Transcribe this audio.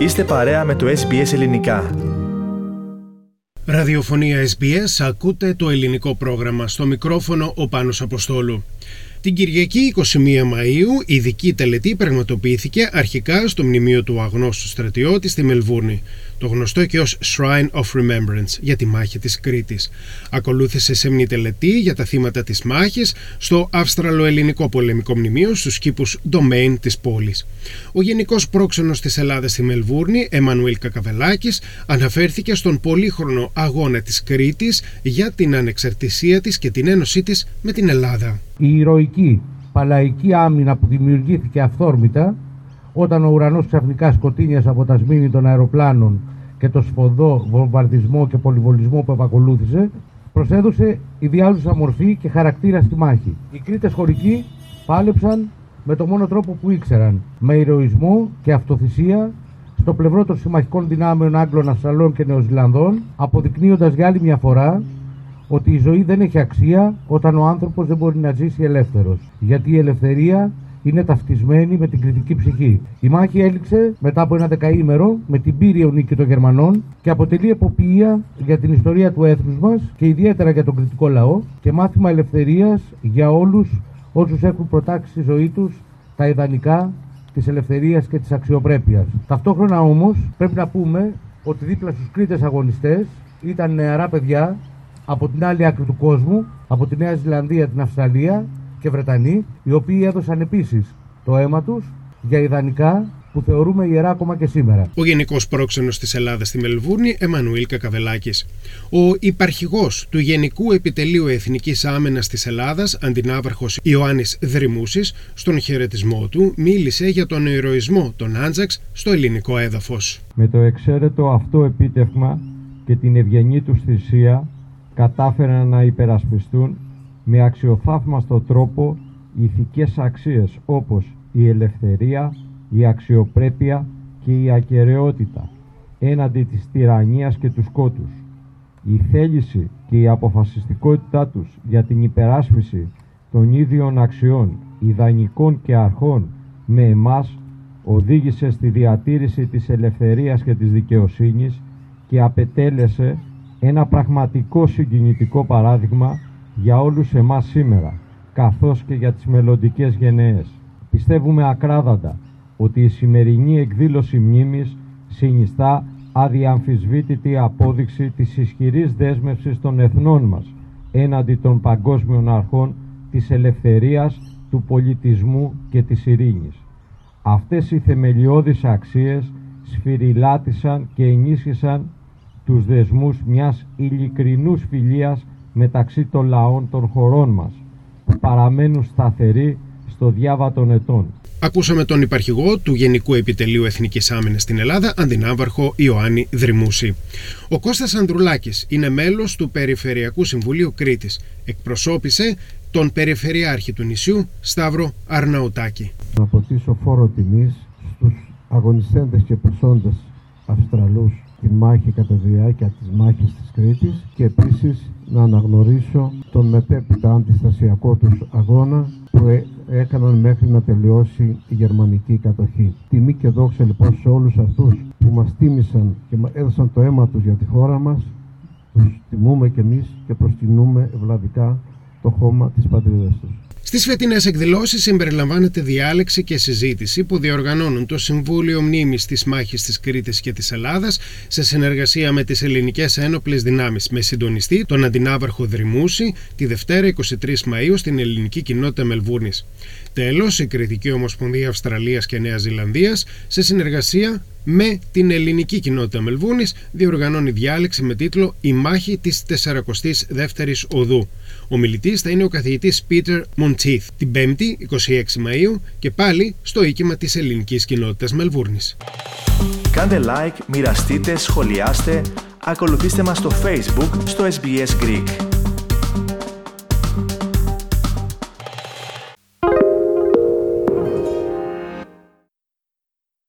Είστε παρέα με το SBS Ελληνικά. Ραδιοφωνία SBS, ακούτε το ελληνικό πρόγραμμα. Στο μικρόφωνο ο Πάνος Αποστόλου. Την Κυριακή 21 Μαΐου η ειδική τελετή πραγματοποιήθηκε αρχικά στο μνημείο του αγνώστου στρατιώτη στη Μελβούρνη, το γνωστό και ως Shrine of Remembrance για τη μάχη της Κρήτης. Ακολούθησε σεμνή τελετή για τα θύματα της μάχης στο Αυστραλοελληνικό πολεμικό μνημείο στους κήπους Domain της πόλης. Ο Γενικός Πρόξενος της Ελλάδας στη Μελβούρνη, Εμμανουήλ Κακαβελάκης, αναφέρθηκε στον πολύχρονο αγώνα της Κρήτης για την ανεξαρτησία της και την ένωσή της με την Ελλάδα η ηρωική παλαϊκή άμυνα που δημιουργήθηκε αυθόρμητα όταν ο ουρανός ξαφνικά σκοτίνιασε από τα σμήνη των αεροπλάνων και το σφοδό βομβαρδισμό και πολυβολισμό που επακολούθησε προσέδωσε ιδιάζουσα μορφή και χαρακτήρα στη μάχη. Οι Κρήτες χωρικοί πάλεψαν με το μόνο τρόπο που ήξεραν, με ηρωισμό και αυτοθυσία στο πλευρό των συμμαχικών δυνάμεων Άγγλων, Ασσαλών και Νεοζηλανδών, αποδεικνύοντας για άλλη μια φορά ότι η ζωή δεν έχει αξία όταν ο άνθρωπος δεν μπορεί να ζήσει ελεύθερος. Γιατί η ελευθερία είναι ταυτισμένη με την κριτική ψυχή. Η μάχη έληξε μετά από ένα δεκαήμερο με την πύριο νίκη των Γερμανών και αποτελεί εποπτεία για την ιστορία του έθνους μας και ιδιαίτερα για τον κριτικό λαό και μάθημα ελευθερίας για όλους όσους έχουν προτάξει στη ζωή τους τα ιδανικά της ελευθερίας και της αξιοπρέπειας. Ταυτόχρονα όμως πρέπει να πούμε ότι δίπλα στους Κρήτες αγωνιστές ήταν νεαρά παιδιά από την άλλη άκρη του κόσμου, από τη Νέα Ζηλανδία, την Αυστραλία και Βρετανοί, οι οποίοι έδωσαν επίσης το αίμα τους για ιδανικά που θεωρούμε ιερά ακόμα και σήμερα. Ο Γενικός Πρόξενος της Ελλάδας στη Μελβούρνη, Εμμανουήλ Κακαβελάκης. Ο υπαρχηγός του Γενικού Επιτελείου Εθνικής Άμενας της Ελλάδας, αντινάβαρχος Ιωάννης Δρυμούσης, στον χαιρετισμό του μίλησε για τον ηρωισμό των Άντζαξ στο ελληνικό έδαφος. Με το εξαίρετο αυτό επίτευγμα και την ευγενή του θυσία κατάφεραν να υπερασπιστούν με αξιοθαύμαστο τρόπο ηθικές αξίες όπως η ελευθερία, η αξιοπρέπεια και η ακαιρεότητα έναντι της τυραννίας και του σκότους. Η θέληση και η αποφασιστικότητά τους για την υπεράσπιση των ίδιων αξιών, ιδανικών και αρχών με εμάς οδήγησε στη διατήρηση της ελευθερίας και της δικαιοσύνης και απετέλεσε ένα πραγματικό συγκινητικό παράδειγμα για όλους εμάς σήμερα, καθώς και για τις μελλοντικές γενναίες. Πιστεύουμε ακράδαντα ότι η σημερινή εκδήλωση μνήμης συνιστά αδιαμφισβήτητη απόδειξη της ισχυρής δέσμευσης των εθνών μας έναντι των παγκόσμιων αρχών της ελευθερίας, του πολιτισμού και της ειρήνης. Αυτές οι θεμελιώδεις αξίες σφυριλάτησαν και ενίσχυσαν τους δεσμούς μιας ειλικρινούς φιλίας μεταξύ των λαών των χωρών μας, που παραμένουν σταθεροί στο διάβα των ετών. Ακούσαμε τον υπαρχηγό του Γενικού Επιτελείου Εθνικής Άμυνας στην Ελλάδα, αντινάβαρχο Ιωάννη Δρυμούση. Ο Κώστας Ανδρουλάκης είναι μέλος του Περιφερειακού Συμβουλίου Κρήτης. Εκπροσώπησε τον Περιφερειάρχη του νησιού, Σταύρο Αρναουτάκη. Να αποτίσω φόρο τιμής στους αγωνιστέντες και προσόντες Αυστραλούς τη μάχη κατά τη διάρκεια της μάχης της Κρήτης και επίσης να αναγνωρίσω τον μετέπειτα αντιστασιακό τους αγώνα που ε, έκαναν μέχρι να τελειώσει η γερμανική κατοχή. Τιμή και δόξα λοιπόν σε όλους αυτούς που μας τίμησαν και έδωσαν το αίμα τους για τη χώρα μας. Τους τιμούμε και εμείς και προσκυνούμε ευλαβικά το χώμα της πατρίδας τους. Στις φετινές εκδηλώσεις συμπεριλαμβάνεται διάλεξη και συζήτηση που διοργανώνουν το Συμβούλιο Μνήμης της Μάχης της Κρήτης και της Ελλάδας σε συνεργασία με τις Ελληνικές Ένοπλες Δυνάμεις με συντονιστή τον Αντινάβαρχο Δρυμούση τη Δευτέρα 23 Μαου στην ελληνική κοινότητα Μελβούρνης. Τέλος, η Κρητική Ομοσπονδία Αυστραλίας και Νέας Ζηλανδίας σε συνεργασία με την ελληνική κοινότητα Μελβούνης διοργανώνει διάλεξη με τίτλο Η μάχη της 42η Οδού. Ο μιλητής θα είναι ο καθηγητής Peter Monteith την 5η 26 Μαου και πάλι στο οίκημα της ελληνικής κοινότητας Μελβούρνη. Κάντε like, μοιραστείτε, σχολιάστε, ακολουθήστε μας στο Facebook στο SBS Greek.